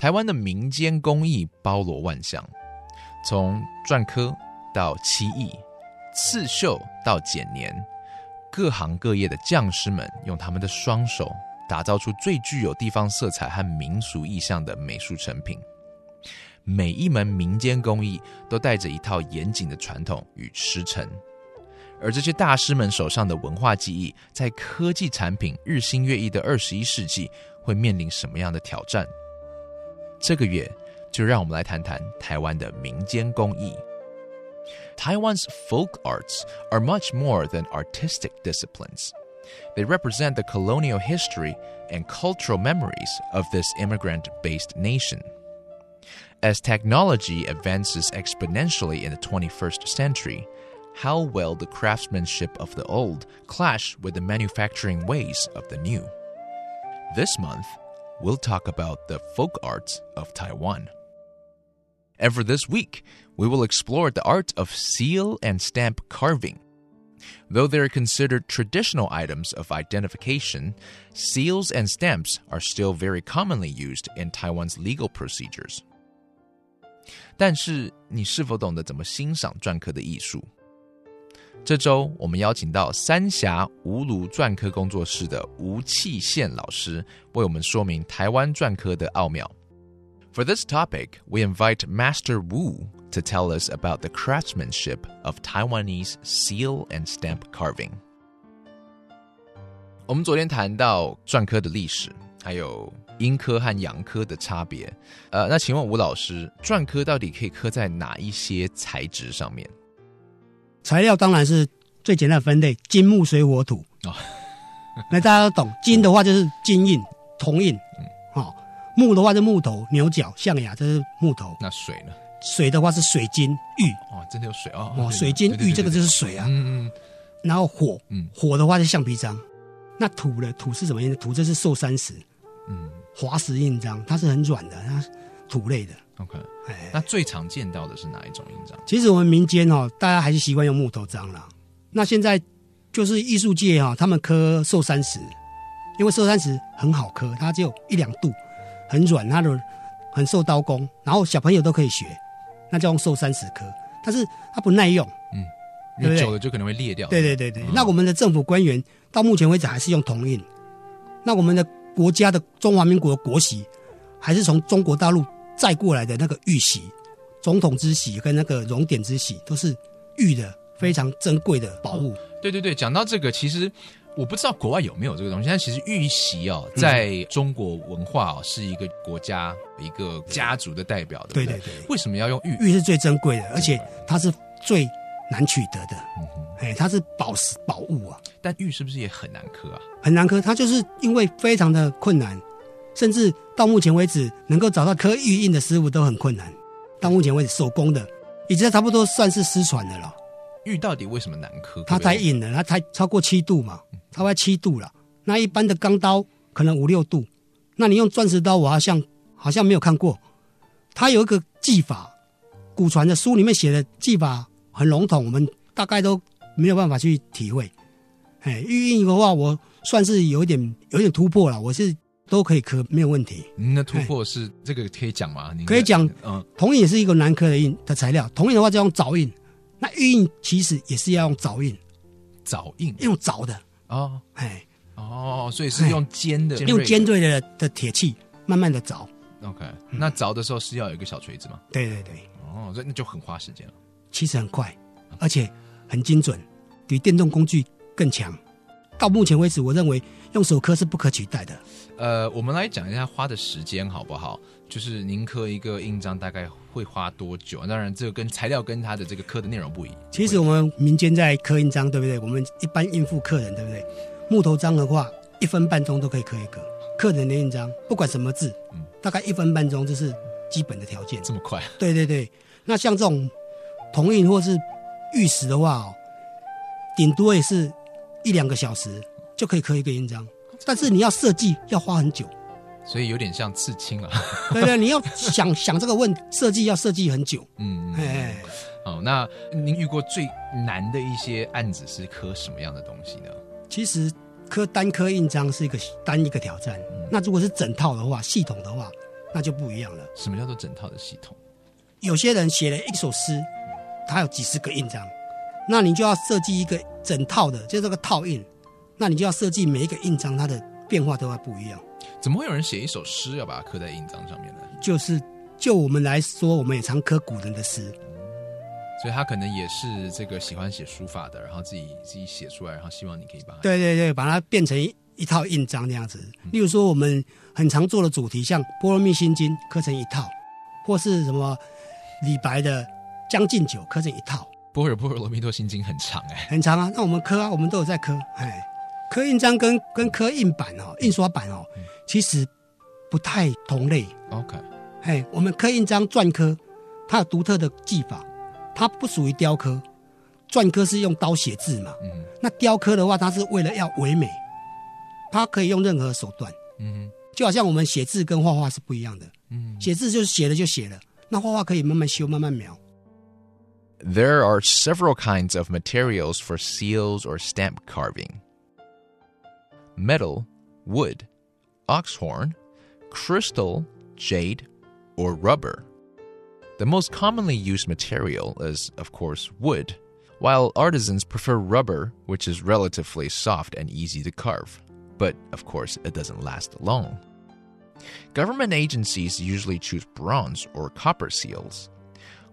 台湾的民间工艺包罗万象，从篆刻到漆艺、刺绣到剪年，各行各业的匠师们用他们的双手打造出最具有地方色彩和民俗意象的美术成品。每一门民间工艺都带着一套严谨的传统与师承。而这些大师们手上的文化技艺，在科技产品日新月异的二十一世纪，会面临什么样的挑战？这个月就让我们来谈谈台湾的民间工艺。Taiwan's folk arts are much more than artistic disciplines. They represent the colonial history and cultural memories of this immigrant based nation. As technology advances exponentially in the 21st century, how well the craftsmanship of the old clash with the manufacturing ways of the new. This month, we'll talk about the folk arts of Taiwan. And for this week, we will explore the art of seal and stamp carving. Though they are considered traditional items of identification, seals and stamps are still very commonly used in Taiwan's legal procedures. 但是，你是否懂得怎么欣赏篆刻的艺术？ 这周我们邀请到三峡吴卢篆刻工作室的吴器宪老师，为我们说明台湾篆刻的奥妙。For this topic, we invite Master Wu to tell us about the craftsmanship of Taiwanese seal and stamp carving. 我们昨天谈到篆刻的历史，还有阴刻和阳刻的差别。呃，那请问吴老师，篆刻到底可以刻在哪一些材质上面？材料当然是最简单的分类，金木水火土。哦，那大家都懂，金的话就是金印、铜印，嗯，哦，木的话是木头、牛角、象牙，这是木头。那水呢？水的话是水晶、玉。哦，真的有水哦。哦，水晶、玉这个就是水啊。嗯嗯。然后火，嗯，火的话是橡皮章。那土呢？土是什么印？土这是寿山石，嗯，滑石印章，它是很软的，它土类的。OK，哎，那最常见到的是哪一种印章？其实我们民间哦，大家还是习惯用木头章啦。那现在就是艺术界哈，他们刻寿山石，因为寿山石很好刻，它只有一两度，很软，它的很受刀工，然后小朋友都可以学，那叫用寿山石刻。但是它不耐用，嗯，对久了就可能会裂掉。对对对对，那我们的政府官员到目前为止还是用铜印。那我们的国家的中华民国国旗还是从中国大陆。再过来的那个玉玺，总统之玺跟那个熔点之玺都是玉的，非常珍贵的宝物。对对对，讲到这个，其实我不知道国外有没有这个东西，但其实玉玺哦，在中国文化哦，是一个国家一个家族的代表的。对对对，为什么要用玉？玉是最珍贵的，而且它是最难取得的。嗯哼，哎，它是宝石宝物啊。但玉是不是也很难刻啊？很难刻，它就是因为非常的困难。甚至到目前为止，能够找到刻玉印的师傅都很困难。到目前为止，手工的已经差不多算是失传的了。玉到底为什么难刻？它太硬了，它才超过七度嘛，超过七度了。那一般的钢刀可能五六度，那你用钻石刀，我好像好像没有看过。它有一个技法，古传的书里面写的技法很笼统，我们大概都没有办法去体会。哎，玉印的话，我算是有点有点突破了，我是。都可以刻，没有问题。那突破是这个可以讲吗？可以讲。嗯，铜印也是一个难刻的印的材料。铜印的话就用凿印，那玉印其实也是要用凿印。凿印用凿的哦，哎哦，所以是用尖的，用尖锐的的铁器慢慢的凿。OK，那凿的时候是要有一个小锤子吗？对对对。哦，那那就很花时间了。其实很快，而且很精准，比电动工具更强。到目前为止，我认为用手刻是不可取代的。呃，我们来讲一下花的时间好不好？就是您刻一个印章大概会花多久？当然，这个跟材料跟它的这个刻的内容不一。其实我们民间在刻印章，对不对？我们一般应付客人，对不对？木头章的话，一分半钟都可以刻一个。客人的印章，不管什么字，大概一分半钟，这是基本的条件。这么快？对对对，那像这种铜印或是玉石的话哦，顶多也是一两个小时就可以刻一个印章，但是你要设计要花很久。所以有点像刺青啊。对对，你要想想这个问设计要设计很久。嗯，哎，哦，那您遇过最难的一些案子是刻什么样的东西呢？其实刻单刻印章是一个单一个挑战，那如果是整套的话，系统的话，那就不一样了。什么叫做整套的系统？有些人写了一首诗，他有几十个印章，那你就要设计一个整套的，就这个套印，那你就要设计每一个印章它的变化都要不一样。怎么会有人写一首诗要把它刻在印章上面呢？就是就我们来说，我们也常刻古人的诗，所以他可能也是这个喜欢写书法的，然后自己自己写出来，然后希望你可以把它对对对，把它变成一一套印章那样子。例如说，我们很常做的主题，像《波罗蜜心经》刻成一套，或是什么李白的《将进酒》刻成一套，波尔波罗蜜多心经很长哎、很长啊。那我们刻啊，我们都有在刻，哎，刻印章跟跟刻印版哦，印刷版哦，其实不太同类。OK，哎，我们刻印章篆刻，它有独特的技法，它不属于雕刻。篆刻是用刀写字嘛，嗯那雕刻的话，它是为了要唯美，它可以用任何手段，嗯就好像我们写字跟画画是不一样的。嗯。写字就是写了就写了，那画画可以慢慢修、慢慢描。There are several kinds of materials for seals or stamp carving metal, wood, oxhorn, crystal, jade, or rubber. The most commonly used material is, of course, wood, while artisans prefer rubber, which is relatively soft and easy to carve. But, of course, it doesn't last long. Government agencies usually choose bronze or copper seals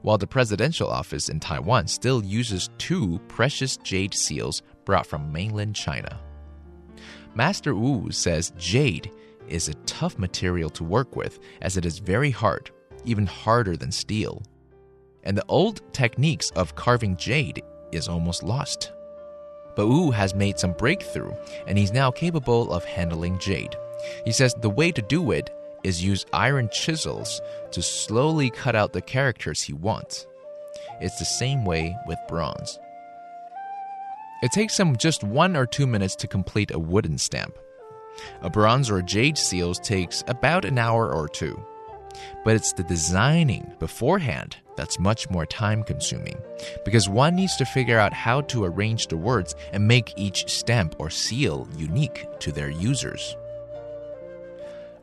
while the presidential office in Taiwan still uses two precious jade seals brought from mainland China. Master Wu says jade is a tough material to work with as it is very hard, even harder than steel. And the old techniques of carving jade is almost lost. But Wu has made some breakthrough and he's now capable of handling jade. He says the way to do it is use iron chisels to slowly cut out the characters he wants. It's the same way with bronze. It takes them just one or two minutes to complete a wooden stamp. A bronze or jade seal takes about an hour or two. But it's the designing beforehand that's much more time consuming because one needs to figure out how to arrange the words and make each stamp or seal unique to their users.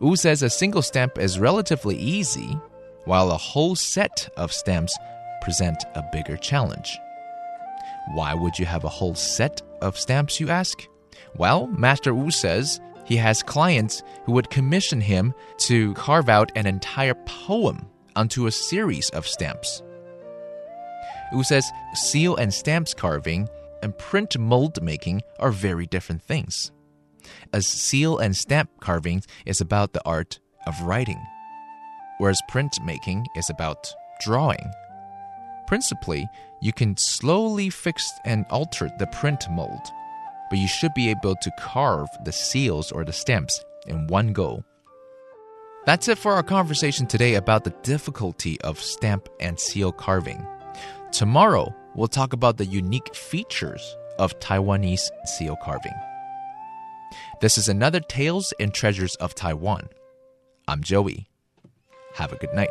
Wu says a single stamp is relatively easy, while a whole set of stamps present a bigger challenge. Why would you have a whole set of stamps, you ask? Well, Master Wu says he has clients who would commission him to carve out an entire poem onto a series of stamps. Wu says seal and stamps carving and print mold making are very different things as seal and stamp carving is about the art of writing, whereas print making is about drawing. Principally, you can slowly fix and alter the print mold, but you should be able to carve the seals or the stamps in one go. That's it for our conversation today about the difficulty of stamp and seal carving. Tomorrow, we'll talk about the unique features of Taiwanese seal carving. This is another Tales and Treasures of Taiwan. I'm Joey. Have a good night.